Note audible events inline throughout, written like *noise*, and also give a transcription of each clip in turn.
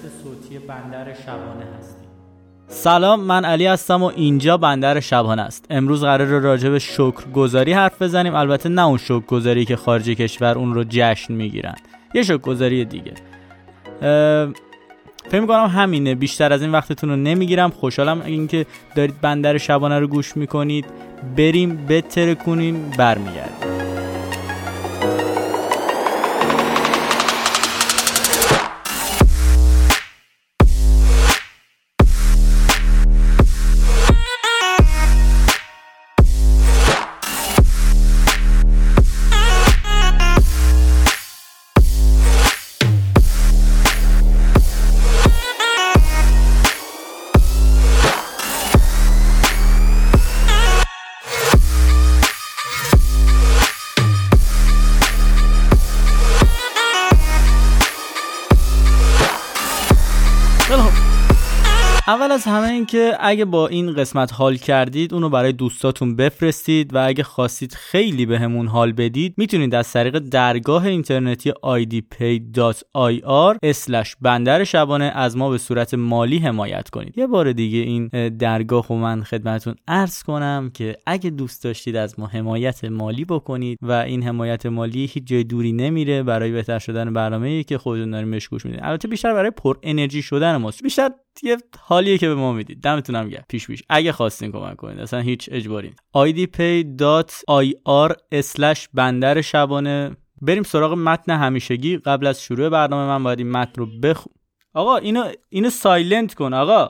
پادکست صوتی بندر شبانه هستیم. سلام من علی هستم و اینجا بندر شبانه است. امروز قرار راجع به شکرگزاری حرف بزنیم. البته نه اون شکرگزاری که خارج کشور اون رو جشن می‌گیرن. یه شکرگزاری دیگه. فکر می‌کنم همینه. بیشتر از این وقتتون رو نمی‌گیرم. خوشحالم اینکه دارید بندر شبانه رو گوش می‌کنید. بریم بتره کنیم برمیگردیم. از همه این که اگه با این قسمت حال کردید اونو برای دوستاتون بفرستید و اگه خواستید خیلی به همون حال بدید می‌تونید از طریق درگاه اینترنتی idpay.ir بندر شبانه از ما به صورت مالی حمایت کنید. یه بار دیگه این درگاه رو من خدمتون عرض کنم که اگه دوست داشتید از ما حمایت مالی بکنید و این حمایت مالی هیچ جای دوری نمیره برای بهتر شدن برنامه‌ای که خودتون دارین بهش گوش می‌دید البته بیشتر برای پر انرژی شدن ماست. بیشتر یه حالیه که به ما می‌دید. دمتون هم گرم. پیش پیش. اگه خواستین کمک کنید اصلا هیچ اجباری idpay.ir بندر شبانه. بریم سراغ متن همیشگی. قبل از شروع برنامه من باید این متن رو بخ آقا اینو اینو سایلنت کن آقا.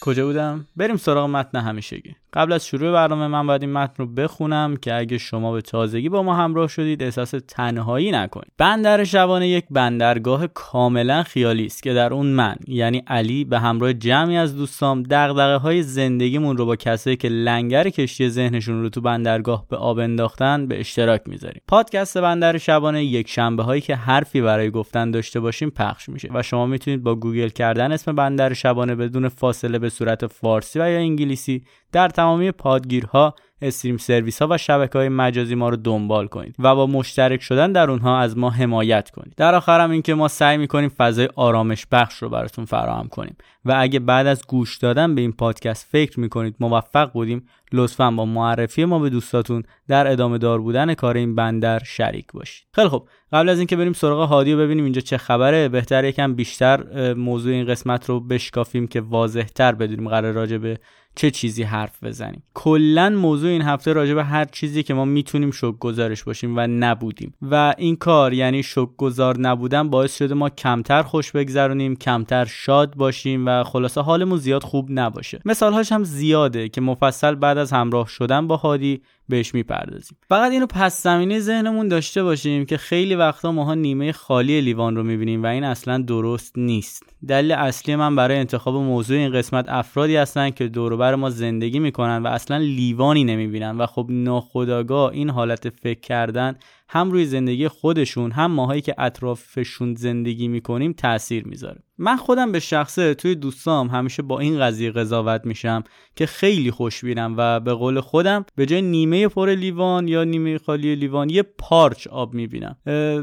کجا بودم؟ بریم سراغ متن همیشگی. قبل از شروع برنامه من باید این متن رو بخونم که اگه شما به تازگی با ما همراه شدید احساس تنهایی نکنید. بندر شبانه یک بندرگاه کاملا خیالی است که در اون من یعنی علی به همراه جمعی از دوستام دغدغه های زندگیمون رو با کسایی که لنگر کشتی ذهنشون رو تو بندرگاه به آب انداختن به اشتراک می‌ذاریم. پادکست بندر شبانه یک شنبه هایی که حرفی برای گفتن داشته باشیم پخش میشه و شما می‌تونید با گوگل کردن اسم بندر شبانه بدون فاصله به صورت فارسی و یا انگلیسی در تمامی پادگیرها استریم سرویس ها و شبکه های مجازی ما رو دنبال کنید و با مشترک شدن در اونها از ما حمایت کنید. در آخرم اینکه ما سعی می‌کنیم فضای آرامش بخش رو براتون فراهم کنیم و اگه بعد از گوش دادن به این پادکست فکر می‌کنید موفق بودیم لطفا با معرفی ما به دوستاتون در ادامه دار بودن کار این بندر شریک باشید. خیلی خب قبل از اینکه بریم سراغ هادی و ببینیم اینجا چه خبره بهتر یکم بیشتر موضوع این قسمت رو بشکافیم که واضحتر بدونیم قرار راجع به چه چیزی حرف بزنیم. کلا موضوع این هفته راجع به هر چیزی که ما می‌تونیم شک گزارش باشیم و نبودیم. و این کار یعنی شک گذار نبودن باعث شده ما کمتر خوش بگذرونیم کمتر شاد باشیم و خلاصه حالمون زیاد خوب نباشه. مثالهاش هم زیاده که مفصل بعد از همراه شدن با هادی بهش می‌پردازیم. فقط اینو پس زمینه ذهنمون داشته باشیم که خیلی وقتا ماها نیمه خالی لیوان رو می‌بینیم و این اصلا درست نیست. دلیل اصلی من برای انتخاب موضوع این قسمت افرادی هستن که دوروبر ما زندگی می‌کنن و اصلا لیوانی نمی‌بینن و خب ناخداگاه این حالت فکر کردن هم روی زندگی خودشون هم ماهایی که اطرافشون زندگی می‌کنیم تاثیر می‌ذاره. من خودم به شخصه توی دوستام همیشه با این قضیه قضاوت میشم که خیلی خوشبینم و به قول خودم به جای نیمه پر لیوان یا نیمه خالی لیوان یه پارچ آب می‌بینم.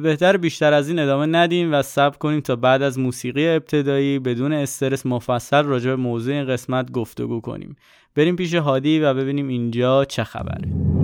بهتر بیشتر از این ادامه ندیم و صبر کنیم تا بعد از موسیقی ابتدایی بدون استرس مفصل راجع به موضوع این قسمت گفتگو کنیم. بریم پیش هادی و ببینیم اینجا چه خبره.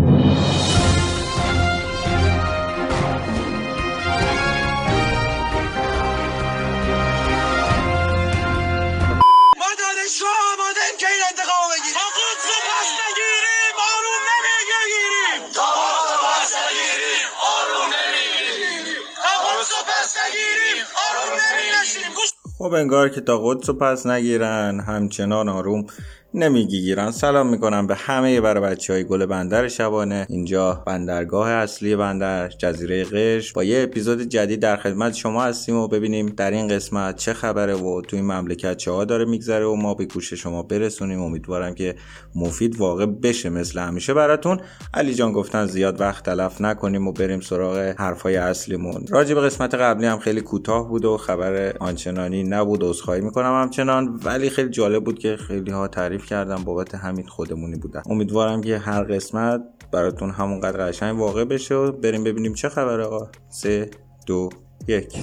خب انگار که تا قدس رو پس نگیرن همچنان آروم نمی‌گیرن. سلام می‌کنم به همه برای بچه های گل بندر شبانه. اینجا بندرگاه اصلی بندر جزیره قش با یه اپیزود جدید در خدمت شما هستیم و ببینیم در این قسمت چه خبره و تو این مملکت چه ها داره میگذره و ما به گوش شما برسونیم. امیدوارم که مفید واقع بشه مثل همیشه براتون. علی جان گفتن زیاد وقت تلف نکنیم و بریم سراغ حرفای اصلیمون. راجع به قسمت قبلی هم خیلی کوتاه بود و خبر آنچنانی نبود. عذرخواهی می‌کنم همچنان. ولی خیلی جالب بود که خیلی ها کردم بابت همین خودمونی بودن. امیدوارم که هر قسمت براتون همونقدر قشنگ واقع بشه و بریم ببینیم چه خبره. آقا سه دو یک.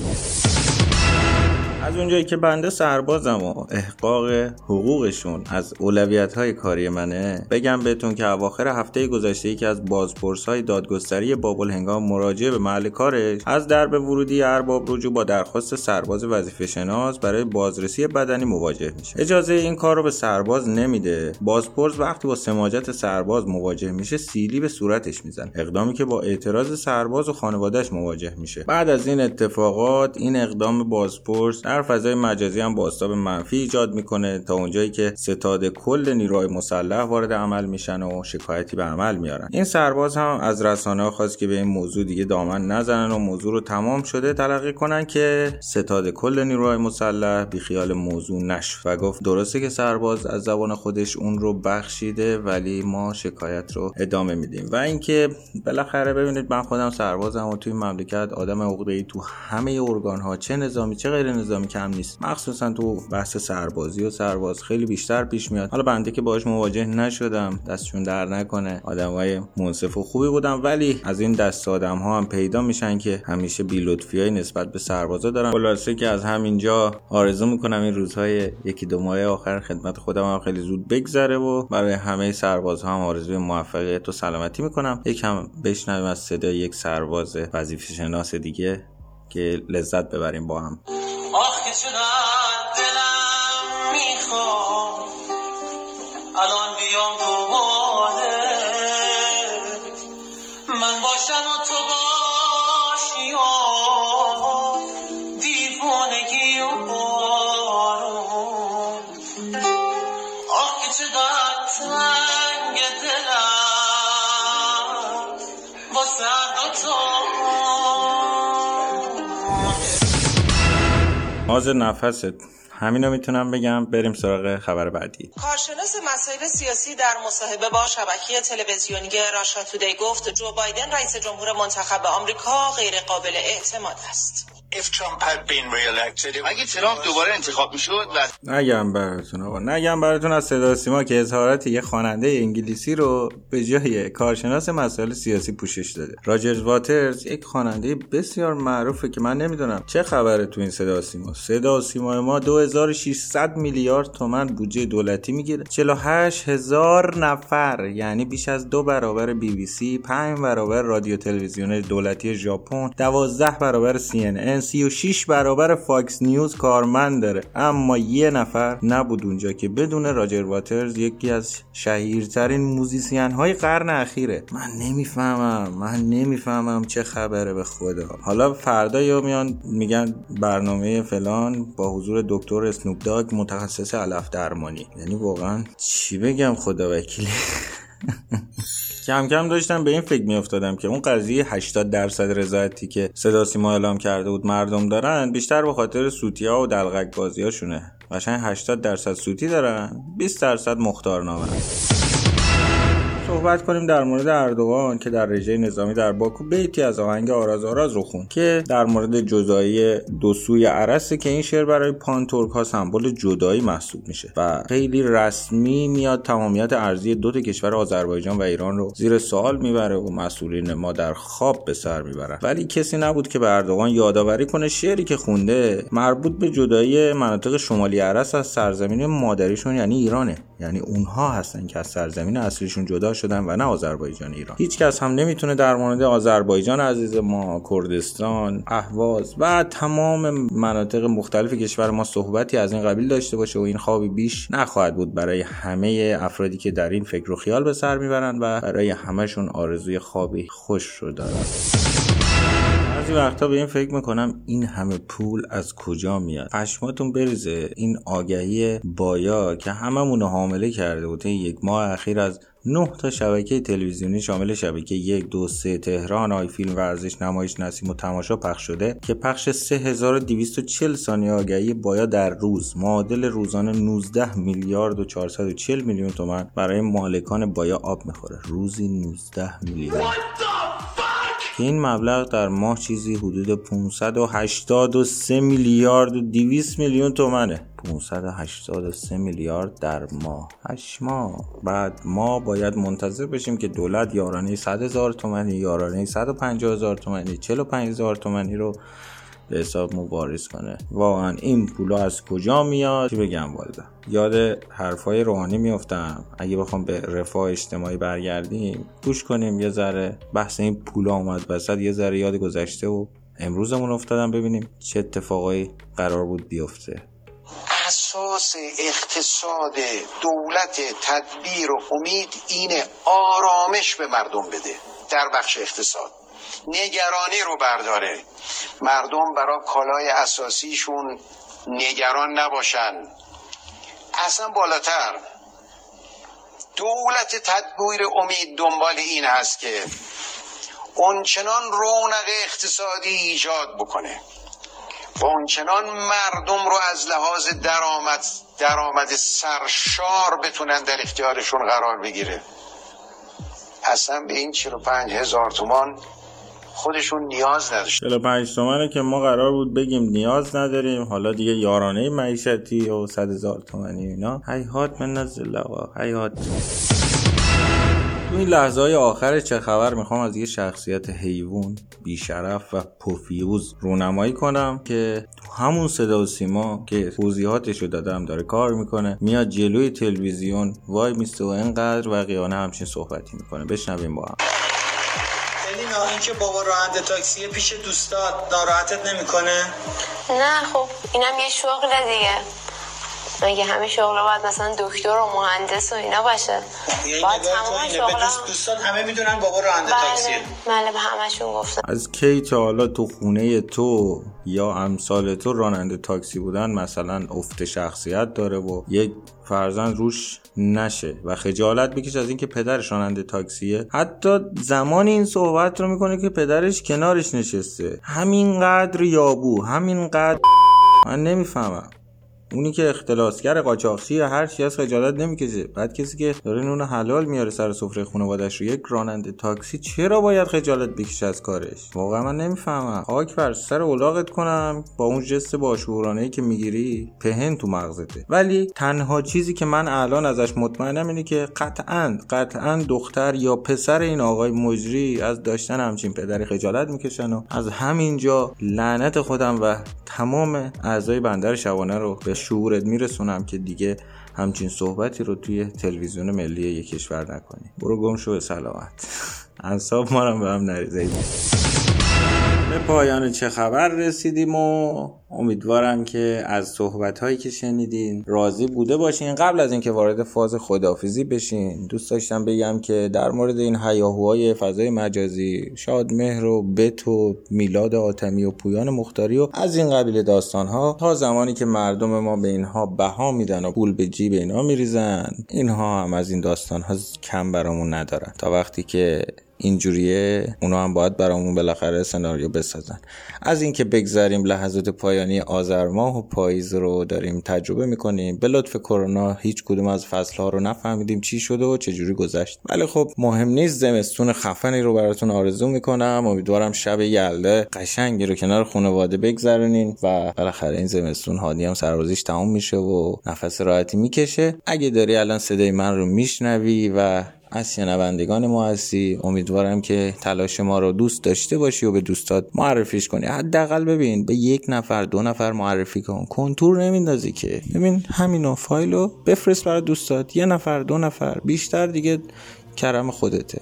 از اونجایی که بنده سربازم و احقاق حقوقشون از اولویت های کاری منه بگم بهتون که اواخر هفته گذشته یکی از بازپرس های دادگستری بابل هنگام مراجعه به محل کارش از درب ورودی ارباب رجوع با درخواست سرباز وظیفه شناس برای بازرسی بدنی مواجه میشه. اجازه این کار رو به سرباز نمیده. بازپرس وقتی با سماجت سرباز مواجه میشه سیلی به صورتش میزن اقدامی که با اعتراض سرباز و خانوادهش مواجه میشه. بعد از این اتفاقات این اقدام بازپرس در فضای مجازی هم باستاب منفی ایجاد می‌کنه تا اونجایی که ستاد کل نیروهای مسلح وارد عمل میشن و شکایتی به عمل میارن. این سرباز هم از رسانه ها خواست که به این موضوع دیگه دامن نزنن و موضوع رو تمام شده تلقی کنن که ستاد کل نیروهای مسلح بیخیال موضوع نشد و گفت درسته که سرباز از زبان خودش اون رو بخشیده ولی ما شکایت رو ادامه میدیم. و اینکه بالاخره ببینید من خودم سربازم و توی مملکت آدم ای تو همه ارگان ها چه نظامی چه غیر نظامی کم نیست. مخصوصا تو بحث سربازی و سرباز خیلی بیشتر پیش میاد. حالا بنده که باهاش مواجه نشدم دستشون در نکنه. آدمای منصف و خوبی بودم ولی از این دست آدم ها هم پیدا میشن که همیشه بی های نسبت به سربازا دارن. خلاصه که از همینجا آرزو می‌کنم این روزهای یکی دو ماه آخر خدمت خودم هم خیلی زود بگذره و برای همه سربازها هم آرزوی موفقیت و سلامتی می‌کنم. یکم بشنویم از صدای یک سرباز وظیفه شناس دیگه که لذت ببریم با هم. should I? آز نفست. همینو می‌تونم بگم بریم سراغ خبر بعدی. کارشناس مسائل سیاسی در مصاحبه با شبکه تلویزیونی راشا تودی گفت جو بایدن رئیس جمهور منتخب آمریکا غیر قابل اعتماد است. If Trump had been re-elected اگه ترامپ دوباره انتخاب می‌شد و نگم براتون آقا نگم براتون از صدا سیما که اظهارات یه خواننده انگلیسی رو به جای کارشناس مسائل سیاسی پوشش داده. راجرز واترز یک خواننده بسیار معروفه که من نمی‌دونم چه خبره تو این صدا سیما. صدا سیما ما 2600 میلیارد تومن بودجه دولتی می‌گیره. 48 هزار نفر یعنی بیش از دو برابر بی بی سی 5 برابر رادیو تلویزیون دولتی ژاپن 12 برابر CNN 36 برابر Fox News کارمند داره. اما یه نفر نبود اونجا که بدون راجر واترز یکی از شهیرترین موزیسین های قرن اخیره. من نمی‌فهمم من نمی‌فهمم چه خبره به خدا. حالا فردا یا میان میگن برنامه فلان با حضور دکتر اسنوپ داگ متخصص علف درمانی. یعنی واقعا چی بگم خدا وکیلی *laughs* کم کم داشتم به این فکر میافتادم که اون قضیه 80 درصد رضایتی که صدا سیما اعلام کرده بود مردم دارن بیشتر به خاطر سوتی ها و دلقک بازی هاشونه قشنگ 80 درصد سوتی دارن 20 درصد مختارنامه. صحبت کنیم در مورد اردوغان که در رژه نظامی در باکو بیتی از آهنگ آراز آراز رو خوند که در مورد جدایی دو سوی ارسه که این شعر برای پانتورک ها سمبل جدایی محسوب میشه و خیلی رسمی میاد تمامیت ارضی دو تا کشور آذربایجان و ایران رو زیر سوال می‌بره و مسئولین ما در خواب به سر می‌برن. ولی کسی نبود که به اردوغان یادآوری کنه شعری که خونده مربوط به جدایی مناطق شمالی ارس از سرزمین مادریشون یعنی ایرانه. یعنی اونها هستن که از سرزمین اصلیشون جدا شدن و نه آذربایجان ایران. هیچ کس هم نمی‌تونه در مورد آذربایجان عزیز ما کردستان اهواز و تمام مناطق مختلف کشور ما صحبتی از این قبیل داشته باشه و این خوابی بیش نخواهد بود برای همه افرادی که در این فکر و خیال به سر می‌برند و برای همهشون آرزوی خوابی خوش رو دارند. بعضی وقتا به این فکر می‌کنم این همه پول از کجا میاد؟ پشماتون بریزه. این آگهی بایا که هممون حامله کرده بود. یک ماه اخیر از نه تا شبکه تلویزیونی شامل شبکه یک دو سه تهران آی فیلم ورزش نمایش نسیم و تماشا پخش شده که پخش 3240 ثانیه آگهی بایا در روز. معادل روزانه 19 میلیارد و 440 میلیون تومن برای مالکان بایا آب می‌خوره. روزی 19 میلیارد این مبلغ در ماه چیزی حدود 583 میلیارد و 200 میلیون تومنه. 583 میلیارد در ماه. 8 ماه. بعد ما باید منتظر بشیم که دولت یارانه 100 هزار تومنی یارانه 150 هزار تومنی 45 هزار تومنی رو به حساب مبارز کنه. واقعا این پولا از کجا میاد؟ چی بگم والا یاد حرفای روحانی میفتم اگه بخوام به رفاه اجتماعی برگردیم گوش کنیم یه ذره. بحث این پولا اومد وسط یه ذره یاد گذشته و امروزمون افتادم ببینیم چه اتفاقایی قرار بود بیفته. اساس اقتصاد دولت تدبیر و امید اینه آرامش به مردم بده. در بخش اقتصاد. نگرانی رو برداره. مردم برای کالای اساسیشون نگران نباشن. اصلا بالاتر. دولت تدبیر امید دنبال این هست که اونچنان رونق اقتصادی ایجاد بکنه و اونچنان مردم رو از لحاظ درآمد درآمد سرشار بتونن در اختیارشون قرار بگیره. اصلا به این 45 هزار تومان خودشون نیاز نداشت. 45 تومنه که ما قرار بود بگیم نیاز نداریم. حالا دیگه یارانه معیشتی و 100 هزار تومنی اینا. هیهات من نزل هیهات. تو این لحظه های آخر چه خبر؟ می‌خوام از یه شخصیت حیوان بیشرف و پوفیوز رونمایی کنم که تو همون صدا و سیما که توضیحاتش رو دادم داره کار می‌کنه میاد جلوی تلویزیون وای میسته و اینقدر وقیانه همچین صحبتی می‌کنه. بشنویم با هم. الینا این که بابا راننده تاکسی پیش دوستات ناراحتت نمی‌کنه؟ نه خب اینم یه شغل دیگه. مگه همه شغل باید مثلا دکتر و مهندس و اینا باشه؟ باید تمام اینه. به شغلا دوست- دوستات همه می‌دونن بابا راننده تاکسیه. بله بله به همشون گفتم. از کی تا حالا تو خونه تو یا امثال تو راننده تاکسی بودن مثلا افت شخصیت داره و یک فرزند روش نشه و خجالت بکش از اینکه پدرش راننده تاکسیه. حتی زمان این صحبت رو می‌کنه که پدرش کنارش نشسته. همینقدر یابو همینقدر من نمی‌فهمم. اونی که اختلاسگر قاچاقچی هر چی از خجالت نمی‌کشه. بعد کسی که داره نون حلال میاره سر سفره خانوادش رو یک راننده تاکسی چرا باید خجالت بکشه از کارش؟ واقعا من نمی‌فهمم. خاک بر سر اولاغت کنم با اون جست باشعورانه ای که می‌گیری؟ پهن تو مغزته. ولی تنها چیزی که من الان ازش مطمئنم اینه که قطعا قطعا دختر یا پسر این آقای مجری از داشتن همچین پدری خجالت می‌کشن و از همینجا لعنت خودم و تمام اعضای بندر شبانه رو به شعورت میرسونم که دیگه همچین صحبتی رو توی تلویزیون ملی یک کشور نکنی. برو گم شو به سلامت. *laughs* انصاب ما رو به هم نریزه. به پایان چه خبر رسیدیم و امیدوارم که از صحبت هایی که شنیدین راضی بوده باشین. قبل از اینکه وارد فاز خدافیزی بشین دوست داشتم بگم که در مورد این هیاهوهای فضای مجازی شادمهر و بت و میلاد آتمی و پویان مختاری و از این قبیل داستان ها تا زمانی که مردم ما به اینها بها میدن و پول به جیب اینا میریزن اینها هم از این داستان ها کم برامون ندارن. تا وقتی که اینجوریه اونا هم باید برامون بالاخره سناریو بسازن. از اینکه بگذاریم لحظات پایانی آذر ماه و پاییز رو داریم تجربه می‌کنیم. به لطف کرونا هیچ کدوم از فصل ها رو نفهمیدیم چی شده و چجوری گذشت. ولی خب مهم نیست زمستون خفنی رو براتون آرزو می‌کنم. امیدوارم شب یلده قشنگی رو کنار خانواده بگذرونین و بالاخره این زمستون هادی هم سربازیش تموم میشه و نفس راحتی می‌کشه. اگه داری الان صدای من رو میشنوی و از شنوندگان ما هستی. امیدوارم که تلاش ما رو دوست داشته باشی و به دوستات معرفیش کنی. حداقل ببین به یک نفر دو نفر معرفی کن. کنتور نمیندازی که. ببین همینو فایلو بفرست برای دوستات. یه نفر دو نفر بیشتر دیگه کرم خودته.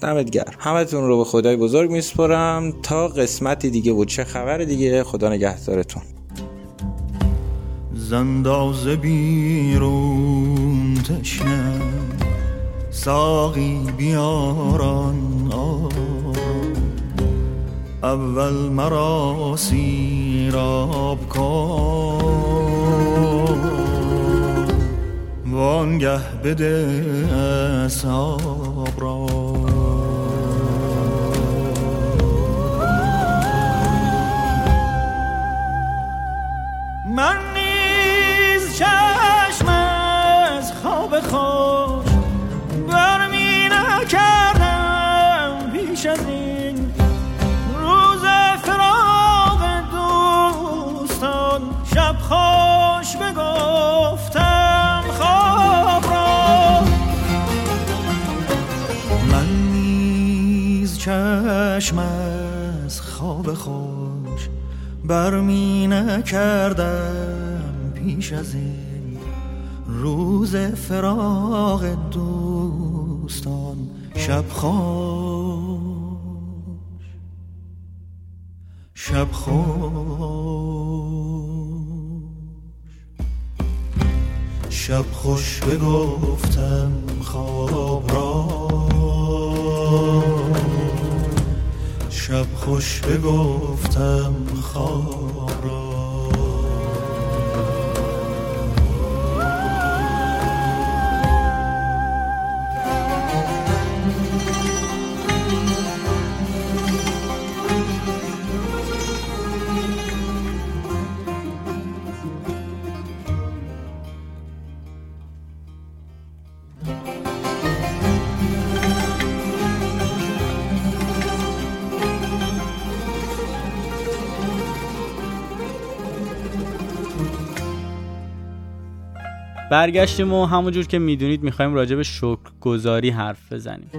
دمت گرم. همتون رو به خدای بزرگ میسپرم تا قسمتی دیگه و چه خبر دیگه خدا نگهدارتون. زنداز بیرون تشنه. ساقی بیاران. اول مرا سیراب کن. وانگه بده اصحاب را. من نیز چشم از خواب خوش خوش بگفتم خواب را. من نیز چشم از خواب خوش برمی نکردم پیش از این روز فراغ دوستان شب خوش. شب خوش. شب خوش بگفتم خواب را. شب خوش بگفتم خواب برگشتیم و همونجور که می‌دونید می‌خوایم راجع به گذاری حرف بزنیم.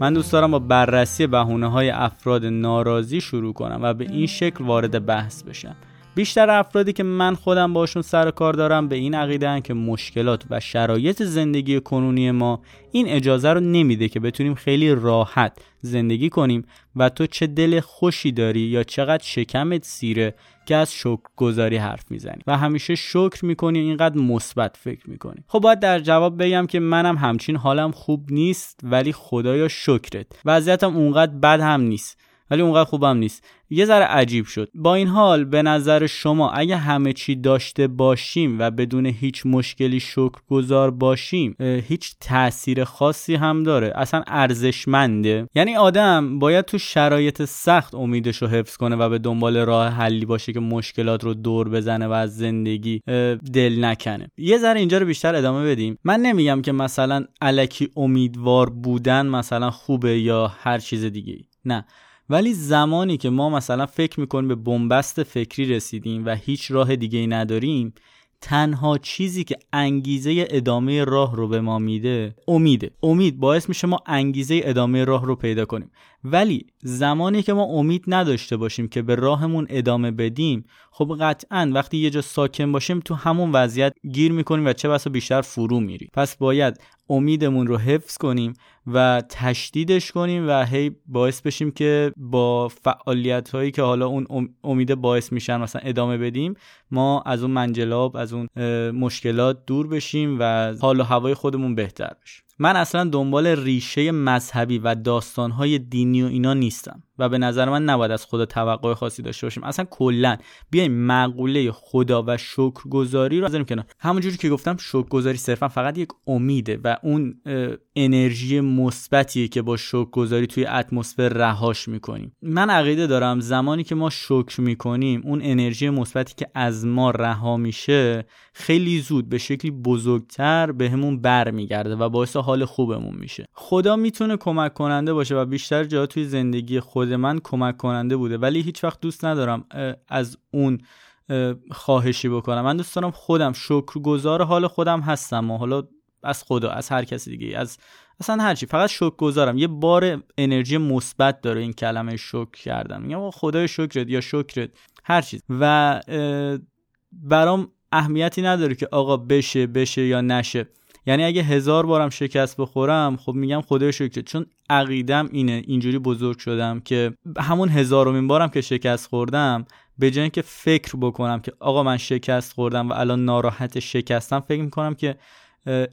من دوست دارم با بررسی بهونه های افراد ناراضی شروع کنم و به این شکل وارد بحث بشم. بیشتر افرادی که من خودم باشون سر کار دارم به این عقیده که مشکلات و شرایط زندگی کنونی ما این اجازه رو نمیده که بتونیم خیلی راحت زندگی کنیم و تو چه دل خوشی داری یا چقدر شکمت سیره که از شکر گذاری حرف می‌زنی. و همیشه شکر می‌کنی اینقدر مثبت فکر می‌کنی. خب باید در جواب بگم که منم همچین حالم خوب نیست ولی خدایا شکرت. وضعیتم اونقدر بد هم نیست. ولی اونقدر خوبم نیست. یه ذره عجیب شد. با این حال به نظر شما اگه همه چی داشته باشیم و بدون هیچ مشکلی شکر گذار باشیم هیچ تاثیر خاصی هم داره؟ اصلا ارزشمنده؟ یعنی آدم باید تو شرایط سخت امیدش رو حفظ کنه و به دنبال راه حلی باشه که مشکلات رو دور بزنه و از زندگی دل نکنه. یه ذره اینجا رو بیشتر ادامه بدیم. من نمیگم که مثلا علکی امیدوار بودن مثلا خوبه یا هر چیز دیگه نه. ولی زمانی که ما مثلا فکر می‌کنیم به بنبست فکری رسیدیم و هیچ راه دیگه ای نداریم تنها چیزی که انگیزه ادامه راه رو به ما میده امیده. امید باعث میشه ما انگیزه ادامه راه رو پیدا کنیم. ولی زمانی که ما امید نداشته باشیم که به راهمون ادامه بدیم خب قطعا وقتی یه جا ساکن باشیم تو همون وضعیت گیر می‌کنیم و چه بسا بیشتر فرو میریم. پس باید امیدمون رو حفظ کنیم و تشدیدش کنیم و هی باعث بشیم که با فعالیت هایی که حالا اون امید باعث میشن مثلا ادامه بدیم ما از اون منجلاب از اون مشکلات دور بشیم و حال و هوای خودمون بهتر بشه. من اصلا دنبال ریشه مذهبی و داستانهای دینی و اینا نیستم و به نظر من نباید از خدا توقع خاصی داشته باشیم. اصلا کلا بیایم مقوله خدا و شکرگزاری رو بذاریم کنار. همونجوری که گفتم شکرگزاری صرفا فقط یک امیده و اون انرژی مثبتیه که با شکرگزاری توی اتمسفر رهاش می‌کنیم. من عقیده دارم زمانی که ما شکر می‌کنیم اون انرژی مثبتی که از ما رها میشه خیلی زود به شکلی بزرگتر بهمون به برمیگرده و باعث حال خوبمون میشه. خدا می‌تونه کمک کننده باشه و بیشتر جا توی زندگی خود من کمک کننده بوده. ولی هیچ وقت دوست ندارم از اون خواهشی بکنم. من دوست دارم خودم شکرگزار حال خودم هستم و حالا از خدا از هر کسی دیگه از اصلا هرچی فقط شکر گذارم یه بار انرژی مثبت داره این کلمه شکر کردم میگم خدای شکرت یا شکرت هر چیز. و برام اهمیتی نداره که آقا بشه بشه یا نشه. یعنی اگه هزار بارم شکست بخورم خب میگم خدای شکر چون عقیدم اینه اینجوری بزرگ شدم که همون هزارمین بارم که شکست خوردم به جای که فکر بکنم که آقا من شکست خوردم و الان ناراحت شکستم فکر می‌کنم که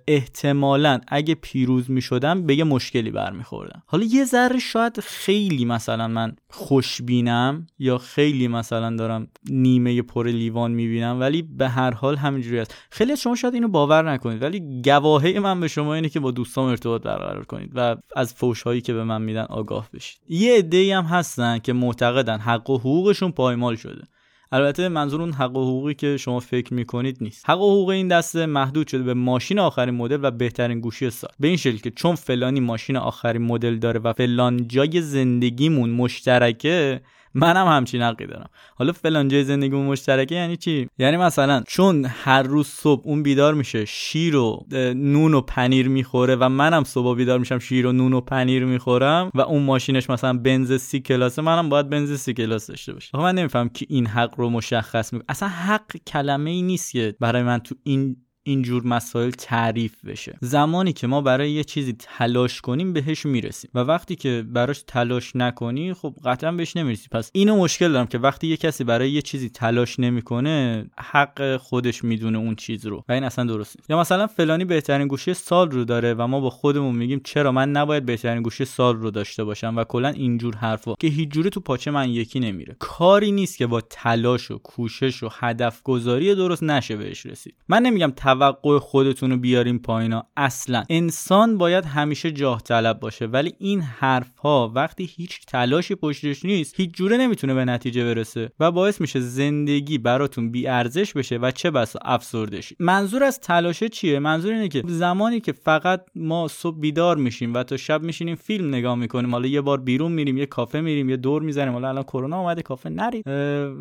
احتمالا اگه پیروز می شدم به یه مشکلی برمیخوردم. حالا یه ذره شاید خیلی مثلا من خوشبینم یا خیلی مثلا دارم نیمه پر لیوان می‌بینم ولی به هر حال همینجوری است. خیلی از شما شاید اینو باور نکنید ولی گواهی من به شما اینه که با دوستان ارتباط برقرار کنید و از فوش هایی که به من میدن آگاه بشید. یه عده‌ای هم هستن که معتقدن حق و حقوقشون پایمال شده. البته منظور اون حق و حقوقی که شما فکر می‌کنید نیست. حق و حقوق این دسته محدود شده به ماشین آخرین مدل و بهترین گوشی سال. به این شکل که چون فلانی ماشین آخرین مدل داره و فلان جای زندگیمون مشترکه منم همچین حقی دارم. حالا فلان جای زندگیمون مشترکه یعنی چی؟ یعنی مثلا چون هر روز صبح اون بیدار میشه شیر و نون و پنیر می‌خوره و منم صبح بیدار میشم شیر و نون و پنیر می‌خورم و اون ماشینش مثلا بنز سی کلاسه منم باید بنز سی کلاس داشته باشه من نمیفهم که این حق رو مشخص می‌کنه اصلا حق کلمه ای نیست که برای من تو این اینجور مسائل تعریف بشه. زمانی که ما برای یه چیزی تلاش کنیم بهش می‌رسیم و وقتی که براش تلاش نکنی خب قطعا بهش نمی‌رسی. پس اینو مشکل دارم که وقتی یه کسی برای یه چیزی تلاش نمی‌کنه حق خودش می‌دونه اون چیز رو و این اصلا درست نیست یا مثلا فلانی بهترین گوشی سال رو داره و ما با خودمون میگیم چرا من نباید بهترین گوشی سال رو داشته باشم و کلا اینجور حرفا که هیچ جوره تو پاچه من یکی نمیره. کاری نیست که با تلاش و کوشش و هدف گذاری درست نشه بهش رسید. من نمیگم توقع خودتون رو بیاریم پایینا اصلا. انسان باید همیشه جاه طلب باشه ولی این حرف ها وقتی هیچ تلاشی پشتش نیست هیچ جوره نمی‌تونه به نتیجه برسه و باعث میشه زندگی براتون بی ارزش بشه و چه بسا افسرده منظور از تلاشه چیه؟ منظور اینه که زمانی که فقط ما صبح بیدار میشیم و تا شب میشینیم فیلم نگاه می‌کنیم حالا یه بار بیرون میریم یه کافه میریم یه دور می‌زنیم حالا الان کرونا اومده کافه نرید.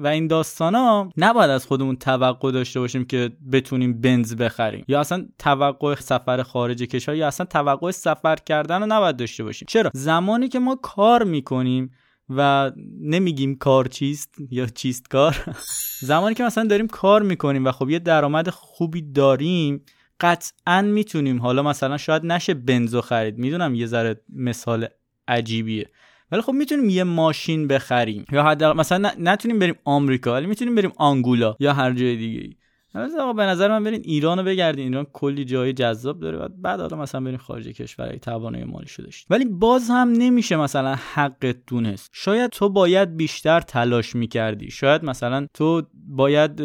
و این داستانا نباید از خودمون توقع داشته باشیم که بتونیم بنز بخریم. یا اصلا توقع سفر خارج کشور یا اصلا توقع سفر کردن رو نباید داشته باشیم. چرا؟ زمانی که ما کار می‌کنیم و نمیگیم کار چیست یا چیست کار *laughs* زمانی که مثلا داریم کار می‌کنیم و خب یه درآمد خوبی داریم قطعا می‌تونیم. حالا مثلا شاید نشه بنزو خرید. می‌دونم یه ذره مثال عجیبیه. ولی خب می‌تونیم یه ماشین بخریم. یا مثلا نتونیم بریم آمریکا ولی می‌تونیم بریم آنگولا یا هر جای دیگه ای آقا به نظر من برین ایران رو بگردین. ایران کلی جای جذاب داره. و بعد حالا مثلا برین خارج کشور ای توانایی مالیشو داشت ولی باز هم نمیشه مثلا حقت دونست. شاید تو باید بیشتر تلاش می‌کردی. شاید مثلا تو باید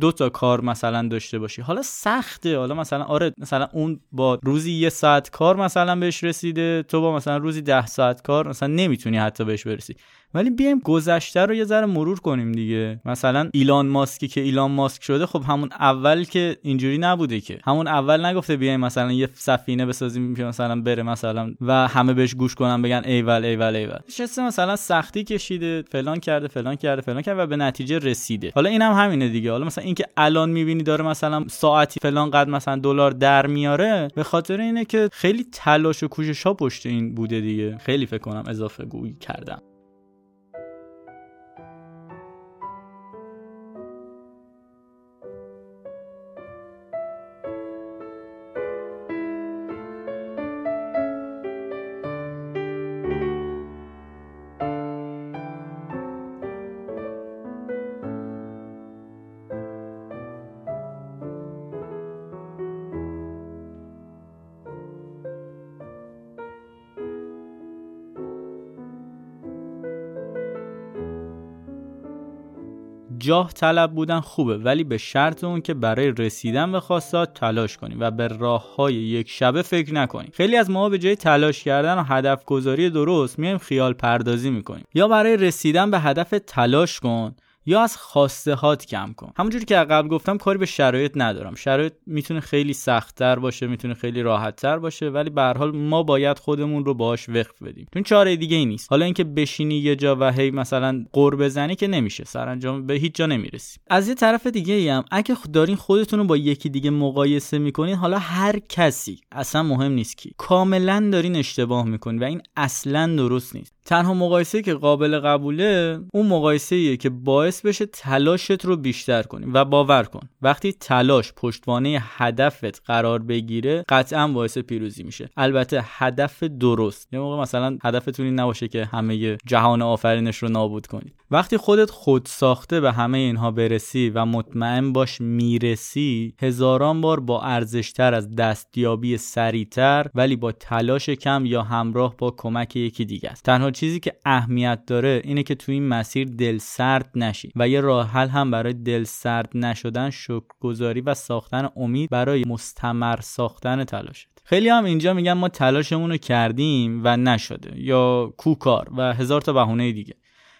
دو تا کار مثلا داشته باشی. حالا سخته. حالا مثلا آره مثلا اون با روزی یه ساعت کار مثلا بهش رسیده. تو با مثلا روزی ده ساعت کار مثلا نمی‌تونی حتی بهش برسی. ولی بیایم گذشته رو یه ذره مرور کنیم دیگه. مثلا ایلان ماسکی که ایلان ماسک شده خب همون اول که اینجوری نبوده که. همون اول نگفته بیایم مثلا یه سفینه بسازیم که مثلا بره مثلا و همه بهش گوش کنن بگن ایول ایول ایول. نشسته مثلا سختی کشیده فلان کرده فلان کرده فلان کرده و به نتیجه رسیده. حالا اینم هم همینه دیگه. حالا مثلا اینکه الان می‌بینی داره مثلا ساعتی فلان قد مثلا دلار در میاره به خاطر اینه که خیلی تلاش و کوشش ها پشت این بوده دیگه. خیلی فکر کنم اضافه گویی کردم. جاه طلب بودن خوبه ولی به شرط اون که برای رسیدن به خواستات تلاش کنیم و به راه های یک شبه فکر نکنیم. خیلی از ما به جای تلاش کردن و هدف گذاری درست میایم خیال پردازی می‌کنیم. یا برای رسیدن به هدف تلاش کن یا از خواسته هات کم کن. همونجوری که قبل گفتم کاری به شرایط ندارم. شرایط می‌تونه خیلی سختتر باشه می‌تونه خیلی راحتتر باشه ولی به هر حال ما باید خودمون رو باهاش وقف بدیم. چون چاره دیگه ای نیست. حالا اینکه بشینی یه جا و هی مثلا قور بزنی که نمیشه. سرانجام به هیچ جا نمی‌رسی. از یه طرف دیگه ای هم اگه دارین خودتون رو با یکی دیگه مقایسه می‌کنین حالا هر کسی اصلا مهم نیست کی کاملا دارین اشتباه می‌کنین و این اصلا درست نیست. تنها مقایسه که قابل قبوله اون مقایسه که باعث بشه تلاشت رو بیشتر کنی و باور کن. وقتی تلاش پشتوانه هدفت قرار بگیره قطعا باعث پیروزی میشه. البته هدف درست. یه موقع مثلا هدفتون این نباشه که همه جهان آفرینش رو نابود کنید. وقتی خودت خود ساخته به همه اینها برسی و مطمئن باش می‌رسی هزاران بار با ارزشتر از دستیابی سریعتر ولی با تلاش کم یا همراه با کمک یکی دیگه است. تنها چیزی که اهمیت داره اینه که تو این مسیر دل سرد نشی و یه راه حل هم برای دل سرد نشدن شکرگزاری و ساختن امید برای مستمر ساختن تلاشت. خیلی هم اینجا میگن ما تلاشمون رو کردیم و نشده یا کوکار و هزار تا بهونه دیگه.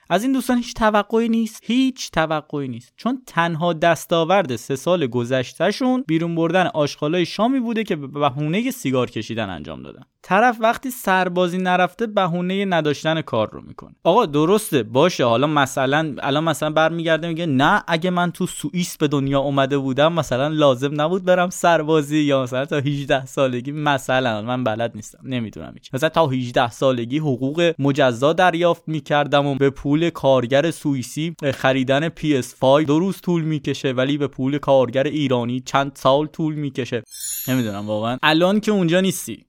از این دوستان هیچ توقعی نیست. هیچ توقعی نیست. چون تنها دستاورد سه سال گذشتهشون بیرون بردن آشغالای شامی بوده که به بهونه سیگار کشیدن انجام دادن. طرف وقتی سربازی نرفته بهونه نداشتن کار رو می‌کنه. آقا درسته باشه. حالا مثلا الان مثلا برمیگرده میگه نه اگه من تو سوئیس به دنیا اومده بودم مثلا لازم نبود برم سربازی. یا مثلا تا 18 سالگی مثلا. من بلد نیستم. نمی‌دونم هیچ. مثلا تا 18 سالگی حقوق مجزا دریافت می‌کردم و به پول کارگر سوئیسی خریدن PS5 دو روز طول می‌کشه ولی به پول کارگر ایرانی چند سال طول می‌کشه. نمی‌دونم واقعا. الان که اونجا نیستی.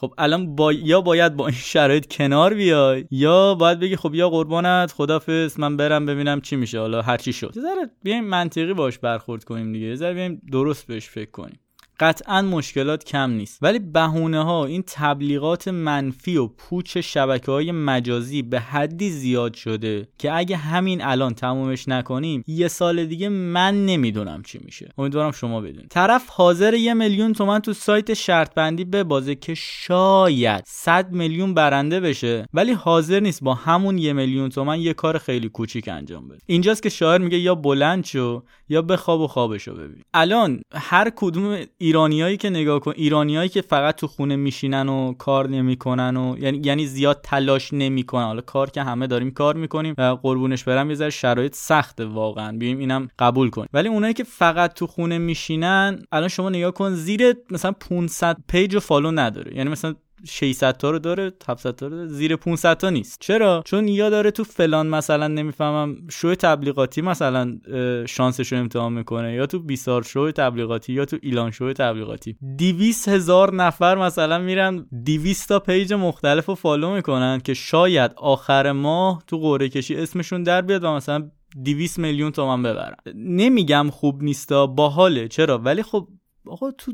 خب الان با... یا باید با این شرایط کنار بیای یا باید بگی خب یا قربانت خدافظ من برم ببینم چی میشه. حالا هر چی شد. ذره بیایم منطقی باش برخورد کنیم دیگه. ذره بیایم درست بهش فکر کنیم. قطعا مشکلات کم نیست. ولی بهونه ها این تبلیغات منفی و پوچ شبکه های مجازی به حدی زیاد شده که اگه همین الان تمومش نکنیم یه سال دیگه من نمی‌دونم چی میشه. امیدوارم شما بدونید. طرف حاضر یه میلیون تومن تو سایت شرط بندی ببازه که شاید 100 میلیون برنده بشه ولی حاضر نیست با همون یه میلیون تومن یه کار خیلی کوچیک انجام بده. اینجاست که شاعر میگه یا بلند شو یا بخواب و خوابشو ببین. الان هر کدوم ایرانیایی که نگاه کن ایرانیایی که فقط تو خونه میشینن و کار نمی‌کنن و یعنی یعنی زیاد تلاش نمی‌کنن. حالا کار که همه داریم کار می‌کنیم و قربونش برم یه ذره شرایط سخته واقعا. بیایم اینم قبول کن ولی اونایی که فقط تو خونه میشینن الان شما نگاه کن زیر مثلا 500 page و follow نداره. یعنی مثلا 600 تا رو داره 700 تا رو زیر 500 تا نیست. چرا؟ چون یا داره تو فلان مثلا نمی‌فهمم شو تبلیغاتی مثلا شانسش رو امتحان می‌کنه یا تو بیسار شو تبلیغاتی یا تو ایلان شو تبلیغاتی. 200 هزار نفر مثلا میرن 200 تا page مختلف رو follow می‌کنن که شاید آخر ماه تو قرعه کشی اسمشون در بیاد و مثلا 200 میلیون تومن ببرن. نمیگم خوب نیستا باحاله. چرا؟ ولی خب آقا تو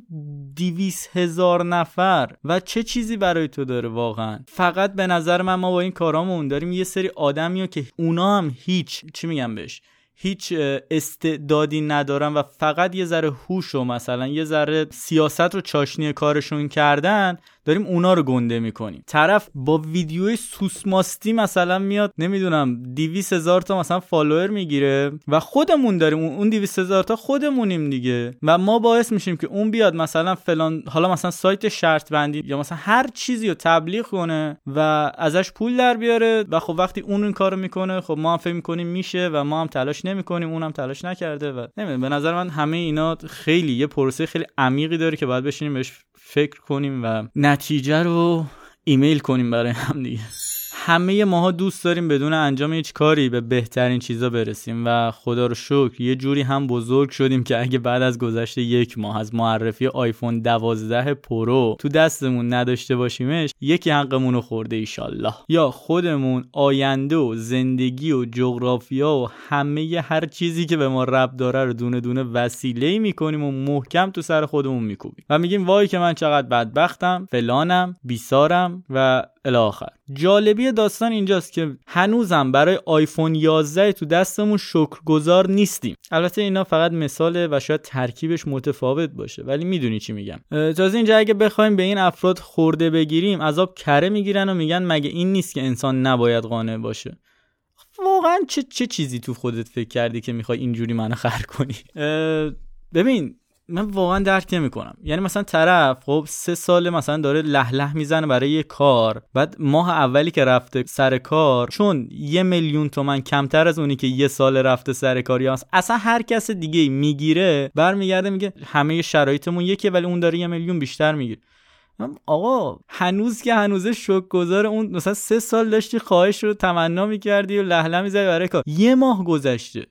دیویس هزار نفر و چه چیزی برای تو داره واقعا؟ فقط به نظر من ما با این کارامون داریم یه سری آدمی که اونا هم هیچ چی میگم بهش؟ هیچ استعدادی ندارن و فقط یه ذره هوش و مثلا یه ذره سیاست رو چاشنی کارشون کردن داریم اونا رو گنده می‌کنیم. طرف با ویدیوی سوسماستی مثلا میاد نمی‌دونم 200 هزار تا مثلا فالوور می‌گیره و خودمون داریم. اون 200 هزار تا خودمونیم دیگه. و ما باعث میشیم که اون بیاد مثلا فلان حالا مثلا سایت شرط بندی یا مثلا هر چیزی رو تبلیغ کنه و ازش پول در بیاره و خب وقتی اون این کارو می‌کنه خب ما هم فکر می‌کنیم میشه و ما هم تلاش نمی‌کنیم اونم تلاش نکرده و نمی‌دونم به نظر من همه اینا خیلی یه پروسه خیلی عمیقی داره که باید بشینیم بهش فکر کنیم و نتیجه رو ایمیل کنیم برای هم دیگه. همه ماها دوست داریم بدون انجام هیچ کاری به بهترین چیزا برسیم و خدا رو شکر یه جوری هم بزرگ شدیم که اگه بعد از گذشته یک ماه از معرفی آیفون 12 پرو تو دستمون نداشته باشیمش یکی حقمون رو خورده ایشالله. یا خودمون آینده و زندگی و جغرافیا و همه هر چیزی که به ما ربط داره رو دونه دونه وسیله می‌کنیم و محکم تو سر خودمون میکوبیم. و میگیم وای که من چقدر بدبختم فلانم بیسارم و الاخر جالبی داستان اینجاست که هنوزم برای آیفون 11 تو دستمون شکرگزار نیستیم. البته اینا فقط مثاله و شاید ترکیبش متفاوت باشه ولی می‌دونی چی میگم. تازه اینجا اگه بخوایم به این افراد خورده بگیریم عذاب کره می‌گیرن و میگن مگه این نیست که انسان نباید قانع باشه؟ واقعا چه چه چیزی تو خودت فکر کردی که می‌خوای اینجوری منو خر کنی؟ ببین من واقعا درک نمی‌کنم. یعنی مثلا طرف خب سه ساله مثلا داره لح لح می‌زنه برای یه کار بعد ماه اولی که رفته سر کار چون یه میلیون تومن کمتر از اونی که یه سال رفته سر کار یا اصلا هر کس دیگه می‌گیره برمیگرده میگه همه شرایطمون یکیه ولی اون داره یه میلیون بیشتر می‌گیره آقا هنوز که هنوز شک گذار اون مثلا سه سال داشتی خواهش رو تمنا می‌کردی و لهله می‌زدی برای کار یه ماه گذشته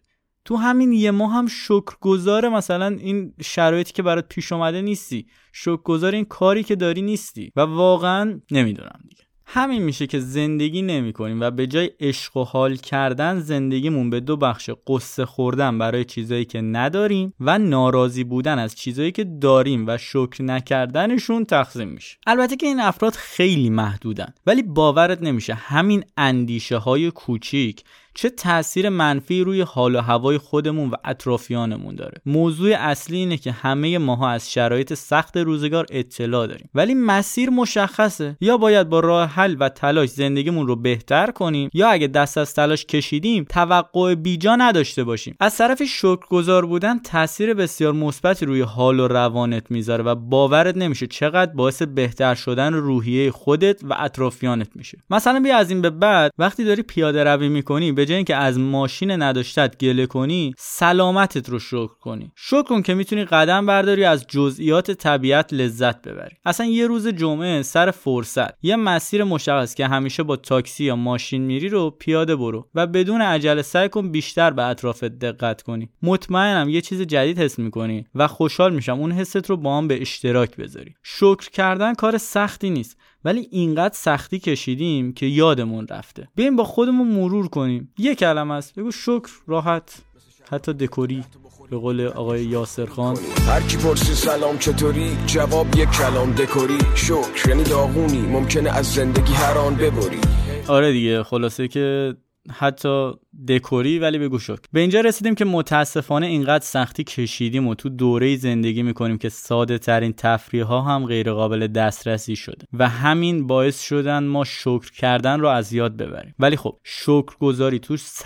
تو همین یه ماه هم شکرگزار مثلا این شرایطی که برات پیش اومده نیستی. شکرگزار این کاری که داری نیستی. و واقعا نمی‌دونم دیگه. همین میشه که زندگی نمی کنیم و به جای عشق و حال کردن زندگیمون به دو بخش قصه خوردن برای چیزایی که نداریم و ناراضی بودن از چیزایی که داریم و شکر نکردنشون تقسیم میشه. البته که این افراد خیلی محدودن. ولی باورت نمیشه همین اندیشه های کوچیک چه تاثیر منفی روی حال و هوای خودمون و اطرافیانمون داره. موضوع اصلی اینه که همه ماها از شرایط سخت روزگار اطلاع داریم. ولی مسیر مشخصه. یا باید با راه حل و تلاش زندگیمون رو بهتر کنیم یا اگه دست از تلاش کشیدیم توقع بیجا نداشته باشیم. از طرف شکرگزار بودن تاثیر بسیار مثبتی روی حال و روانت می‌ذاره و باورت نمیشه چقدر باعث بهتر شدن روحیه خودت و اطرافیانت میشه. مثلا بیا از این به بعد وقتی داری پیاده روی می‌کنی جای اینکه از ماشین نداشتت گله کنی سلامتت رو شکر کنی. شکر کن که می‌تونی قدم برداری از جزئیات طبیعت لذت ببری. اصلا یه روز جمعه سر فرصت. یه مسیر مشخص که همیشه با تاکسی یا ماشین میری رو پیاده برو و بدون عجله سعی کن بیشتر به اطرافت دقت کنی. مطمئنم یه چیز جدید حس می‌کنی و خوشحال میشم اون حست رو با هم به اشتراک بذاری. شکر کردن کار سختی نیست. ولی اینقدر سختی کشیدیم که یادمون رفته. بیایم با خودمون مرور کنیم. یه کلمه است. بگو شکر راحت حتی دکوری. به قول آقای یاسر خان. هر کی پرسی سلام چطوری؟ جواب یک کلام دکوری. شکر یعنی داغونی. ممکنه از زندگی هر آن ببری. آره دیگه خلاصه که حتی دکوری ولی بگو شکر به اینجا رسیدیم که متاسفانه اینقدر سختی کشیدیم و تو دوره زندگی می‌کنیم که ساده ترین تفریح ها هم غیر قابل دسترسی شده و همین باعث شدن ما شکر کردن رو از یاد ببریم ولی خب شکر گذاری توش س...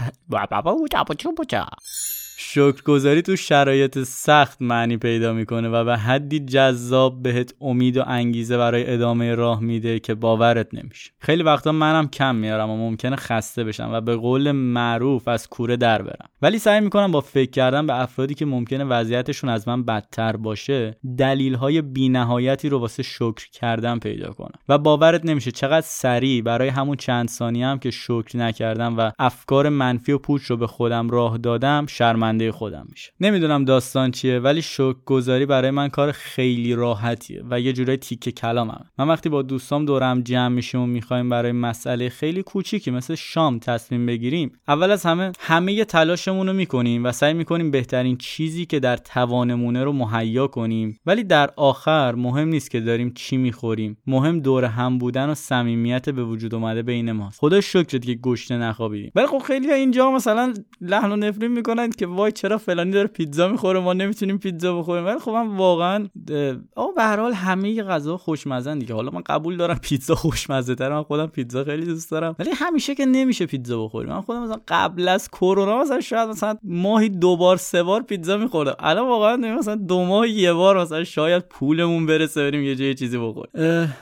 شکرگزاری تو شرایط سخت معنی پیدا می‌کنه و به حدی جذاب بهت امید و انگیزه برای ادامه راه میده که باورت نمیشه. خیلی وقتا منم کم میارم و ممکنه خسته بشم و به قول معروف از کوره در برم. ولی سعی می‌کنم با فکر کردن به افرادی که ممکنه وضعیتشون از من بدتر باشه دلیل های بینهایتی رو واسه شکر کردن پیدا کنم. و باورت نمیشه چقدر سریع برای همون چند ثانیه هم که شکر نکردم و افکار منفی و پوچ رو به خودم راه دادم شرمنده خودم میشه. نمی‌دونم داستان چیه ولی شکر گذاری برای من کار خیلی راحتیه و یه جورای تیکه کلامم من وقتی با دوستام دورم جمع میشیم و می‌خوایم برای مسئله خیلی کوچیکی مثل شام تصمیم بگیریم اول از همه همه تلاشمون رو می‌کنیم و سعی می‌کنیم بهترین چیزی که در توانمونه رو مهیا کنیم. ولی در آخر مهم نیست که داریم چی می‌خوریم. مهم دور هم بودن و صمیمیت به وجود اومده بین ماست. خدا شکرت که گشنه نخوابیدیم ولی خب خیلی اینجا مثلا لحن و نفرین می‌کنن که وای چرا فلانی داره پیتزا می‌خوره ما نمی‌تونیم پیتزا بخوریم. ولی خب من واقعا آقا به هر حال همه غذا خوشمزن دیگه. حالا من قبول دارم پیتزا خوشمزه تر من خودم پیتزا خیلی دوست دارم. ولی همیشه که نمیشه پیتزا بخوریم. من خودم مثلا قبل از کرونا مثلا شاید مثلا ماهی دو بار سه بار پیتزا میخوردم. الان واقعا مثلا دو ماه یه بار مثلا شاید پولمون برسه بریم یه جای چیزی بخوریم.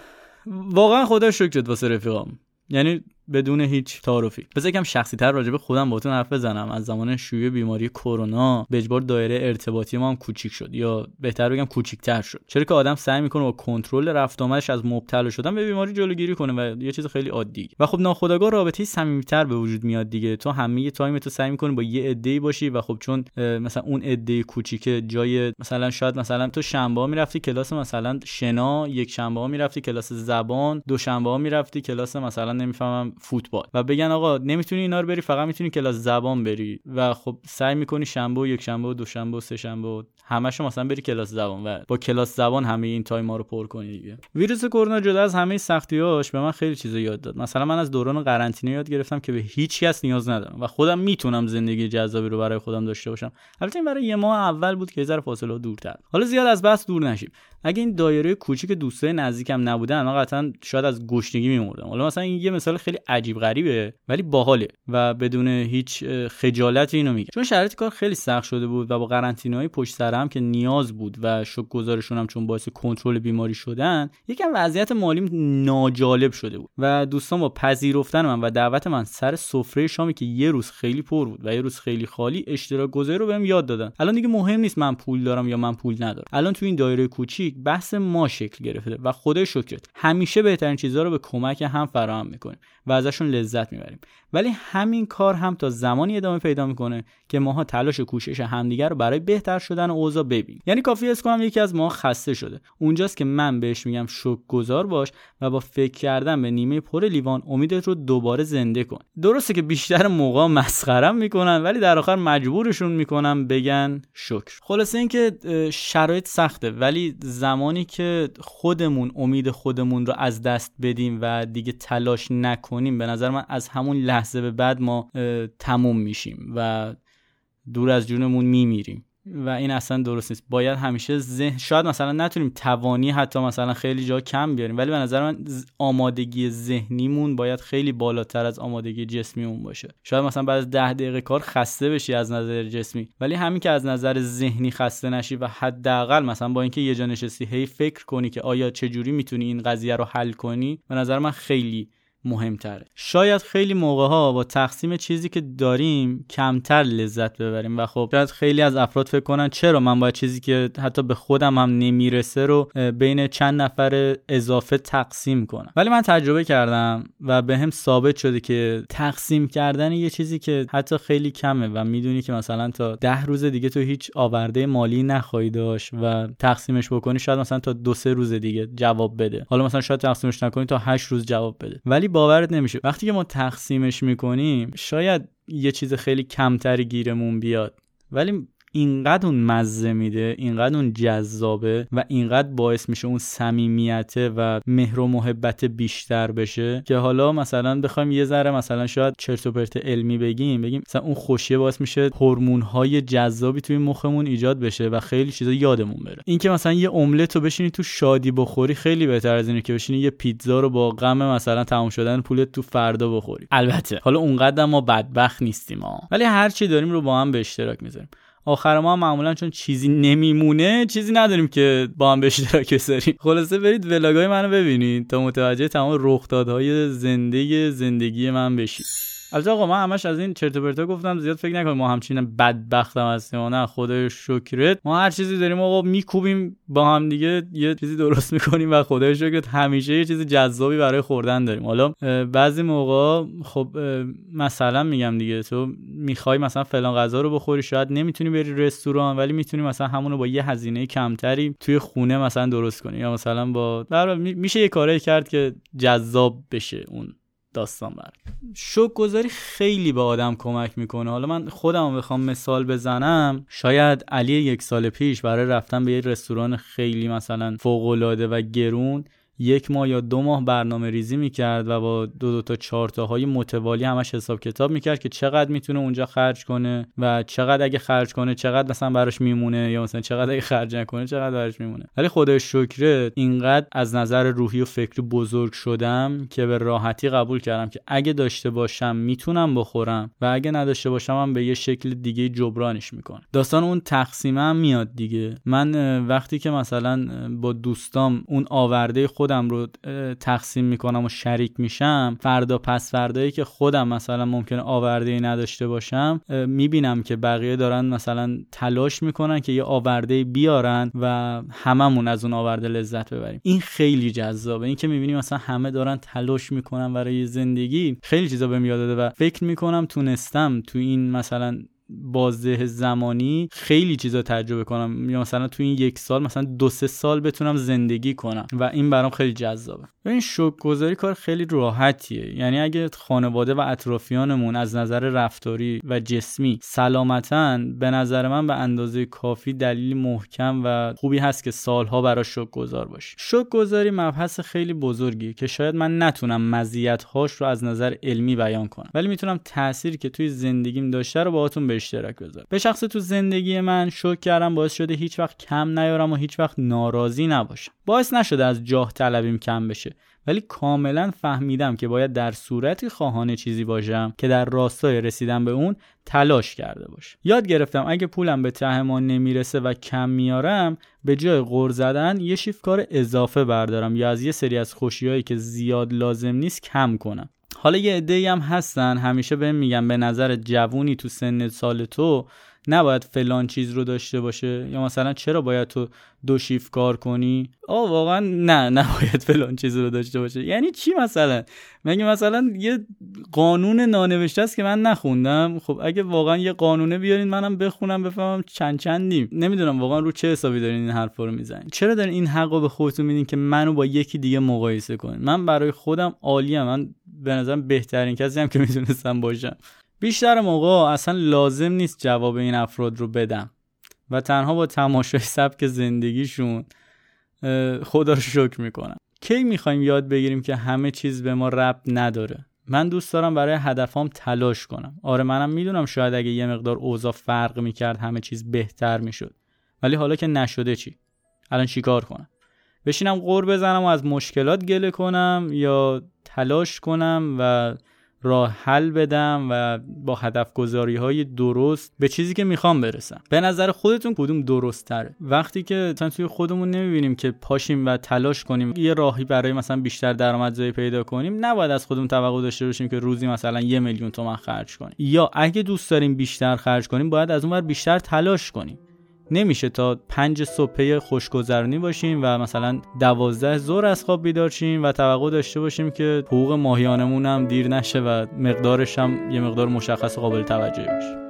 واقعا خدا شکرت واسه رفیقام. یعنی بدون هیچ تعارفی. بذار یکم شخصی تر راجع به خودم باهاتون حرف بزنم. از زمان شیوع بیماری کرونا به اجبار دایره ارتباطی ما هم کوچیک شد یا بهتر بگم کوچیکتر شد. چرا که آدم سعی می‌کنه با کنترل رفت آمدش از مبتلا شدن به بیماری جلوگیری کنه و یه چیز خیلی عادی. و خب ناخودآگاه رابطه صمیمیتر به وجود میاد دیگه. تو همه time تو سعی می‌کنی با یه عده باشی و خب چون مثلا اون عده کوچیک جای مثلا شاید مثلا تو شنبه می‌رفتی کلاس مثلا شنا یک شنبه می‌رفتی کلاس زبان دو شنبه می‌رفتی کلاس مثلا نمی‌فهمم فوتبال و بگن آقا نمی‌تونی اینا رو بری فقط می‌تونی کلاس زبان بری و خب سعی می‌کنی شنبه و یک شنبه و دو شنبه و سه شنبه و مثلا بری کلاس زبان و با کلاس زبان همه این time رو پر کنی دیگه. ویروس کرونا جدا از همه سختیاش به من خیلی چیزا یاد داد. مثلا من از دوران قرنطینه یاد گرفتم که به هیچ کس نیاز ندارم و خودم می‌تونم زندگی جذابی رو برای خودم داشته باشم. البته این برای یه ماه اول بود که یه ذره فاصله دورتر. حالا زیاد از بحث دور نشیم. اگه این دایره کوچیک دوستای نزدیکم نبودن من قطعا شاید از گشنگی میمردم. حالا مثلا این یه مثال خیلی عجیب غریبه ولی باحاله و بدون هیچ خجالت اینو میگم چون شرایط کار خیلی سخت شده بود و با قرنطینه‌های پشت سر هم که نیاز بود و شکرگزارشون هم چون باعث کنترل بیماری شدن یکم وضعیت مالیم ناجالب شده بود. و دوستان با پذیرفتن من و دعوت من سر سفره شامی که یه روز خیلی پر بود و یه روز خیلی خالی اشتراک گذاری رو بهم یاد دادن. الان دیگه مهم نیست من پول دارم یا من پول ندارم. الان تو این دایره کوچیک بحث ما شکل گرفته و خدای شکرت همیشه بهترین چیزها رو به کمک هم فراهم می‌کنیم و ازشون لذت می‌بریم. ولی همین کار هم تا زمانی ادامه پیدا می‌کنه که ماها تلاش و کوشش همدیگر رو برای بهتر شدن اوضاع ببینیم. یعنی کافی است کنم یکی از ما خسته شده. اونجاست که من بهش میگم شک گذار باش و با فکر کردن به نیمه پر لیوان امیدت رو دوباره زنده کن. درسته که بیشتر موقع مسخرم می‌کنن ولی در آخر مجبورشون می‌کنم بگن شکر. خلاصه اینکه شرایط سخته ولی زمانی که خودمون امید خودمون رو از دست بدیم و دیگه تلاش نکنیم کنیم به نظر من از همون لحظه به بعد ما تموم میشیم و دور از جونمون میمیریم. و این اصلا درست نیست. باید همیشه ذهن شاید مثلا نتونیم توانی حتی مثلا خیلی جا کم بیاریم ولی به نظر من آمادگی ذهنیمون باید خیلی بالاتر از آمادگی جسمیمون باشه. شاید مثلا بعد از ده دقیقه کار خسته بشی از نظر جسمی ولی همین که از نظر ذهنی خسته نشی و حداقل مثلا با اینکه یه جا نشستی هی فکر کنی که آیا چه جوری می‌تونی این قضیه رو حل کنی به نظر من خیلی مهمتره. شاید خیلی موقع ها با تقسیم چیزی که داریم کمتر لذت ببریم و خب شاید خیلی از افراد فکر کنن چرا من باید چیزی که حتی به خودم هم نمی‌رسه رو بین چند نفر اضافه تقسیم کنم. ولی من تجربه کردم و به هم ثابت شده که تقسیم کردن یه چیزی که حتی خیلی کمه و می‌دونی که مثلا تا ده روز دیگه تو هیچ آورده مالی نخواهی داشت و تقسیمش بکنی شاید مثلا تا دو سه روز دیگه جواب بده. حالا مثلا شاید تقسیمش نکنی تا هشت روز جواب بده. ولی باورت نمیشه. وقتی که ما تقسیمش می‌کنیم شاید یه چیز خیلی کمتری گیرمون بیاد. ولی اینقدر اون مزه میده اینقدر اون جذابه و اینقدر باعث میشه اون صمیمیته و مهر و محبت بیشتر بشه که حالا مثلا بخوایم یه ذره مثلا شاید چرت و پرت علمی بگیم بگیم مثلا اون خوشیه باعث میشه هورمون های جذابی توی مخمون ایجاد بشه و خیلی چیزا یادمون بره. اینکه مثلا یه املت رو بشینی تو شادی بخوری خیلی بهتر از اینه که بشینی یه پیتزا رو با غم مثلا تمام شدن پولت تو فردا بخوری. البته. حالا اونقدر ما بدبخت نیستیم ها ولی هر چی داریم رو با هم به اشتراک می‌ذاریم. آخر ما معمولا چون چیزی نمیمونه چیزی نداریم که با هم به اشتراک بذاریم. *laughs* خلاصه برید ولاگای منو ببینید تا متوجه تمام رخدادهای زنده زندگی من بشید. البته آقا من همش از این چرت و پرتا گفتم زیاد فکر نکنید ما همچین بدبختم هستیم. نه خدای شکرت. ما هر چیزی داریم آقا میکوبیم با هم دیگه یه چیزی درست می‌کنیم و خدای شکرت همیشه یه چیز جذابی برای خوردن داریم. حالا بعضی موقع خب مثلا میگم دیگه تو می‌خوای مثلا فلان غذا رو بخوری شاید نمی‌تونی بری رستوران ولی می‌تونی مثلا همون رو با یه هزینه کمتری توی خونه مثلا درست کنی. یا مثلا با میشه یه کاری کرد که جذاب بشه اون. داستان بر شوک گذاری خیلی به آدم کمک می‌کنه. حالا من خودم بخوام مثال بزنم. شاید علی یک سال پیش برای رفتن به یه رستوران خیلی مثلا فوق و گرون یک ماه یا دو ماه برنامه ریزی می‌کرد و با دو دو تا چهار های متوالی همش حساب کتاب می‌کرد که چقدر می‌تونه اونجا خرج کنه و چقدر اگه خرج کنه چقدر مثلا براش میمونه یا مثلا چقدر اگه خرج نکنه چقدر براش میمونه. ولی خدای شکرت اینقدر از نظر روحی و فکری بزرگ شدم که به راحتی قبول کردم که اگه داشته باشم می‌تونم بخورم و اگه نداشته باشم هم به یه شکل دیگه جبرانش می‌کنم. داستان اون تقسیمه میاد دیگه. من وقتی که مثلا با دوستام اون آورده خود خودم رو تقسیم می‌کنم و شریک میشم فردا پس فردایی که خودم مثلا ممکنه آورده ای نداشته باشم می‌بینم که بقیه دارن مثلا تلاش می‌کنن که یه آورده بیارن و هممون از اون آورده لذت ببریم. این خیلی جذابه. این که می‌بینیم مثلا همه دارن تلاش می‌کنن برای زندگی خیلی چیزا بهم یاد داده و فکر می‌کنم تونستم تو این مثلا بازه زمانی خیلی چیزا تجربه کنم. یا مثلا تو این یک سال مثلا دو سه سال بتونم زندگی کنم و این برام خیلی جذابه. این شوک گذاری کار خیلی راحتیه. یعنی اگه خانواده و اطرافیانمون از نظر رفتاری و جسمی سلامتن به نظر من به اندازه کافی دلیل محکم و خوبی هست که سالها برای شوک گذار باشی. شوک گذاری مبحث خیلی بزرگی که شاید من نتونم مزیت هاش رو از نظر علمی بیان کنم. ولی می‌تونم تأثیری که توی زندگیم داشته رو باهاتون اشتراک بذارم به شخص تو زندگی من شوک کردم باعث شده هیچ وقت کم نیارم و هیچ وقت ناراضی نباشم. باعث نشده از جاه طلبیم کم بشه. ولی کاملا فهمیدم که باید در صورتی خواهان چیزی باشم که در راستای رسیدن به اون تلاش کرده باشم یاد گرفتم اگه پولم به ته ما نمی‌رسه و کم میارم به جای غور زدن یه شیف کار اضافه بردارم یا از یه سری از خوشیهایی که زیاد لازم نیست کم کنم. حالا یه عده هم هستن همیشه بهم میگن به نظر جوونی تو سن سال تو نباید فلان چیز رو داشته باشه؟ یا مثلا چرا باید تو دو شیف کار کنی؟ آه واقعا نه *laughs* نباید فلان چیز رو داشته باشه. یعنی چی مثلا؟ مگه مثلا یه قانون نانوشته است که من نخوندم؟ خب اگه واقعا یه قانونه بیارین منم بخونم بفهمم چند چندیم. نمی‌دونم واقعا رو چه حسابی دارین این حرفا رو می‌زنین. چرا دارین این حقو به خودتون میدین که منو با یکی دیگه مقایسه کنین؟ من برای خودم عالیم من به نظرم بهترین کسی هم که می‌تونستم باشم. بیشتر موقع اصلا لازم نیست جواب این افراد رو بدم. و تنها با تماشای سبک زندگیشون خدا رو شکر می‌کنم. کی می‌خوایم یاد بگیریم که همه چیز به ما ربط نداره؟ من دوست دارم برای هدفام تلاش کنم. آره منم می‌دونم شاید اگه یه مقدار اوضاع فرق می‌کرد همه چیز بهتر می‌شد. ولی حالا که نشده چی؟ الان چیکار کنم؟ بشینم قور بزنم و از مشکلات گله کنم یا تلاش کنم و راه حل بدم و با هدف گذاری های درست به چیزی که می‌خوام برسم. به نظر خودتون کدوم درست تره وقتی که مثلا توی خودمون نمی‌بینیم که پاشیم و تلاش کنیم یه راهی برای مثلا بیشتر درآمدزایی پیدا کنیم نباید از خودمون توقع داشته باشیم که روزی مثلا یه میلیون تومن خرج کنیم. یا اگه دوست داریم بیشتر خرج کنیم باید از اون بیشتر تلاش کنیم. نمیشه تا پنج صبح خوشگذرانی باشیم و مثلا دوازده زور از خواب بیدار شیم و توقع داشته باشیم که حقوق ماهیانمون هم دیر نشه و مقدارش هم یه مقدار مشخص قابل توجهی باشه.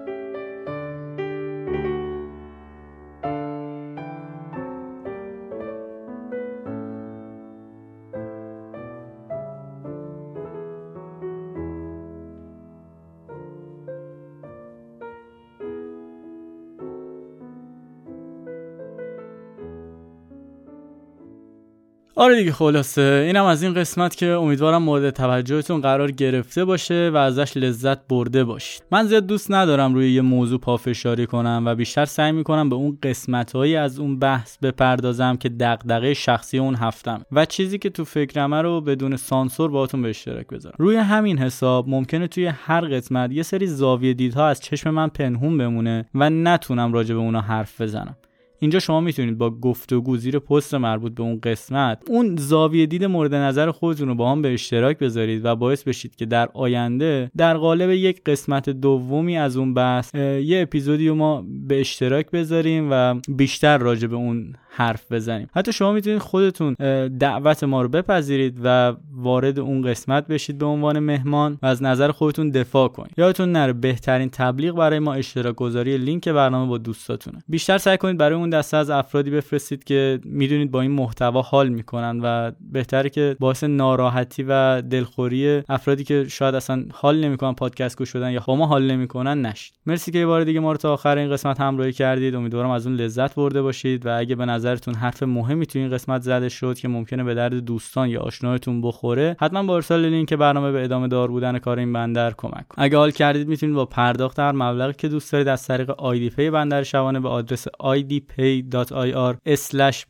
آره دیگه خلاصه. اینم از این قسمت که امیدوارم مورد توجهتون قرار گرفته باشه و ازش لذت برده باشید. من زیاد دوست ندارم روی یه موضوع پافشاری کنم و بیشتر سعی می‌کنم به اون قسمتهایی از اون بحث بپردازم که دغدغه شخصی اون هفتم. و چیزی که تو فکرمه رو بدون سانسور باهاتون به اشتراک بذارم. روی همین حساب ممکنه توی هر قسمت یه سری زاویه دیدها از چشم من پنهون بمونه و نتونم راجع به اونا حرف بزنم. اینجا شما می‌تونید با گفتگو زیر پست مربوط به اون قسمت اون زاویه دید مورد نظر خودتون رو با هم به اشتراک بذارید و باعث بشید که در آینده در قالب یک قسمت دومی از اون بحث یه اپیزودی رو ما به اشتراک بذاریم و بیشتر راجع به اون حرف بزنیم. حتی شما می‌تونید خودتون دعوت ما رو بپذیرید و وارد اون قسمت بشید به عنوان مهمان و از نظر خودتون دفاع کنید. یادتون نره بهترین تبلیغ برای ما اشتراک گذاری لینک برنامه با دوستاتونه. بیشتر سعی کنید برای اون دسته از افرادی بفرستید که می‌دونید با این محتوا حال می‌کنن و بهتره که باعث ناراحتی و دلخوری افرادی که شاید اصلا حال نمی‌کنن پادکست گوش بدن یا با ما حال نمی‌کنن نشید. مرسی که یه بار دیگه ما رو تا آخر این قسمت همراهی کردید. امیدوارم از اون لذت برده باشید و اگه به نظرتون حرف مهمی تو این قسمت زده شد که ممکنه به درد دوستان یا آشنایتون بخوره حتما با ارسال لینک برنامه به ادامه دار بودن کار این بندر کمک اگه حال کردید می‌تونید با پرداخت هر مبلغی که دوست دارید از طریق آیدی پی بندر شبانه به آدرس idpay.ir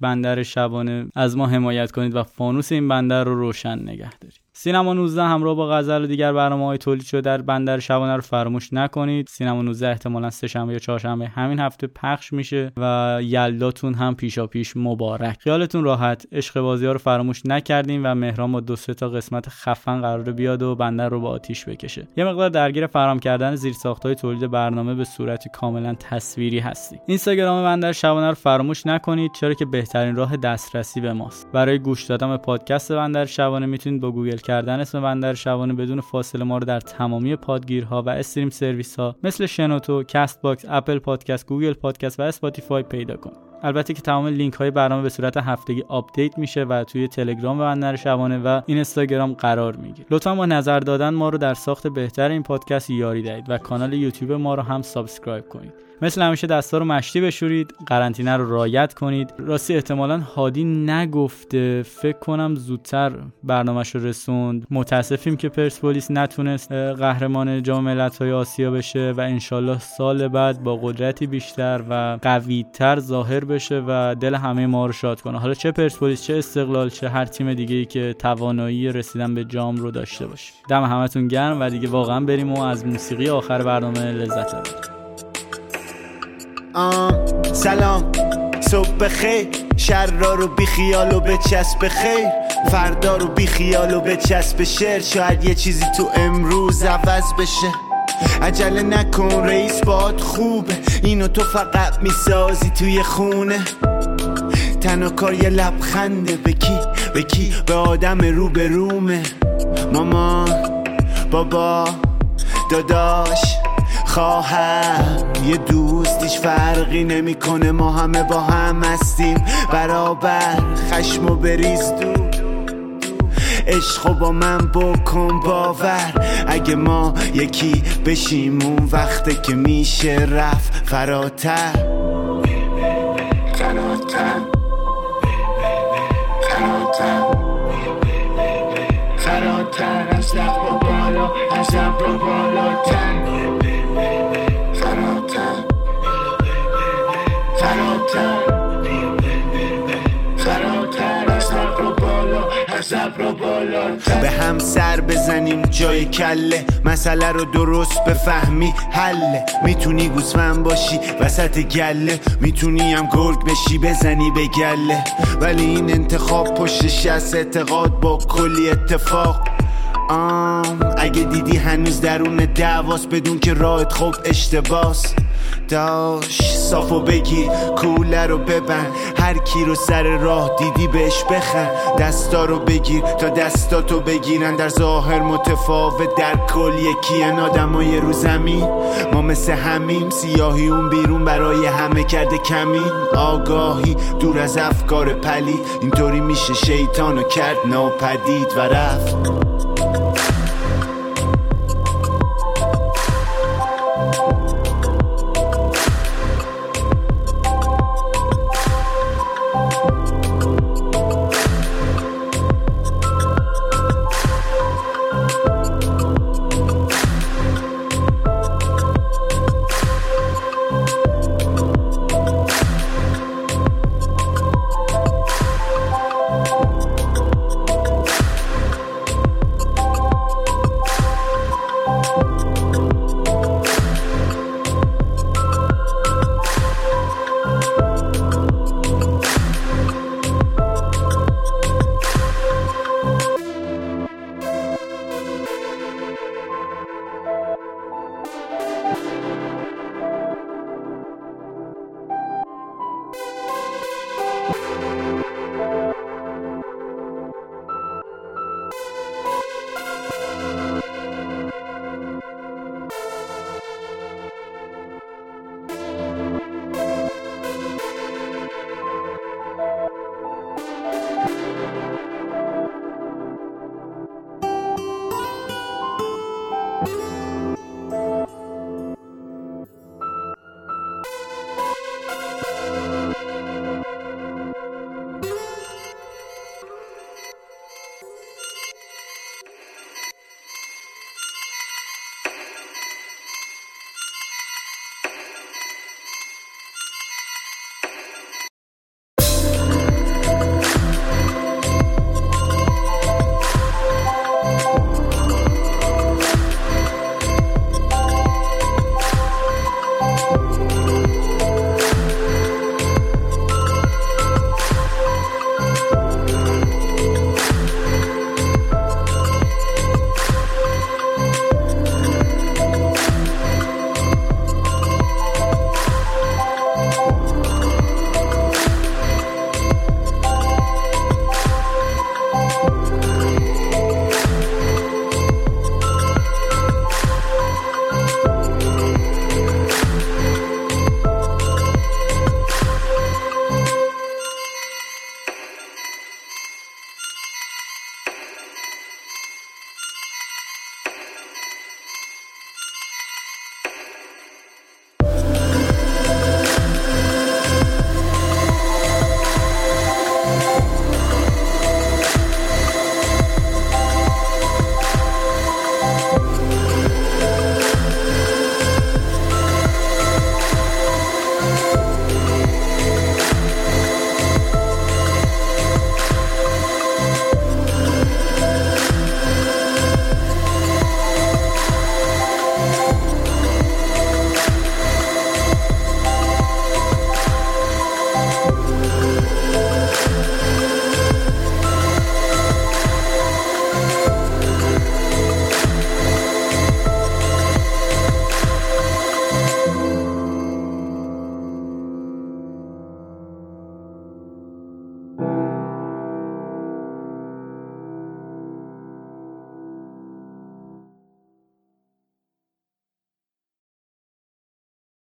بندر شبانه از ما حمایت کنید و فانوس این بندر رو روشن نگه دارید. سینما 19 همراه با غزل و دیگر برنامه های تولید شده در بندر شبانه رو فراموش نکنید. سینما 19 احتمالا سه شنبه یا چهارشنبه همین هفته پخش میشه و یلداتون هم پیشا پیش مبارک. خیالتون راحت. عشق بازی ها رو فراموش نکردیم و مهران با دو سه تا قسمت خفن قرار بیاد و بندر رو با آتیش بکشه. یه مقدار درگیر فراهم کردن زیرساخت های تولید برنامه به صورت کاملا تصویری هستی اینستاگرام بندر شبانه رو فراموش نکنید. چرا که بهترین راه دسترسی به ماست. برای گوش دادن به پادکست بندر شبانه می‌تونید با گوگل کردن اسم بندر شبانه بدون فاصله ما رو در تمامی پادگیرها و stream service ها مثل شنوتو، Castbox، Apple Podcast، Google Podcast و Spotify پیدا کنید. البته که تمام لینک های برنامه به صورت هفتگی update میشه و توی تلگرام بندر شبانه و اینستاگرام قرار می‌گیره. لطفا با نظر دادن ما رو در ساخت بهتر این پادکست یاری دهید و کانال یوتیوب ما رو هم subscribe کنید. مثل همیشه دستا رو مشتی بشورید قرنطینه رو رایت کنید. راستی احتمالا هادی نگفته فکر کنم زودتر برنامهش رو رسوند. متاسفیم که پرسپولیس نتونست قهرمان جام ملت‌های آسیا بشه و انشالله سال بعد با قدرتی بیشتر و قویتر ظاهر بشه و دل همه ما رو شاد کنه. حالا چه پرسپولیس چه استقلال چه هر تیم دیگه ای که توانایی رسیدن به جام رو داشته باشه. دم همتون گرم و دیگه واقعا بریم و از موسیقی آخر برنامه لذت ببریم. سلام. صبح خیر شر رو بی خیال و به چسب خیر. فردا رو بی خیال و به چسب شعر. شاید یه چیزی تو امروز عوض بشه. عجله نکن رئیس باد خوبه. اینو تو فقط می‌سازی توی خونه. تنها کار یه لبخنده. به کی؟ به کی؟ به آدم رو به رومه مامان بابا داداش خواهم یه دوستیش فرقی نمی‌کنه. ما همه با هم هستیم. برابر خشم و بریز دور. عشق با من بکن باور. اگه ما یکی بشیم اون وقته که میشه رفت فراتر. فراتر. فراتر. فراتر. از بالا از ابر و بالاتر. به هم سر بزنیم جای کله. مسئله رو درست بفهمی حله می‌تونی گوسفند باشی وسط گله. می‌تونی هم گرگ بشی بزنی به گله. ولی این انتخاب پشتش از اعتقاد با کلی اتفاق. آم اگه دیدی هنوز درون دعواست بدون که راهت خوب اشتباس. داش صافو بگیر کوله رو ببند. هر کی رو سر راه دیدی بهش بخند. دستا رو بگیر تا دستاتو بگیرن. در ظاهر متفاوت در کل یکیان آدمای رو زمین. ما مثل همیم سیاهی اون بیرون برای همه کرده کمین. آگاهی دور از افکار پلید. اینطوری میشه شیطانو کرد ناپدید و رفت.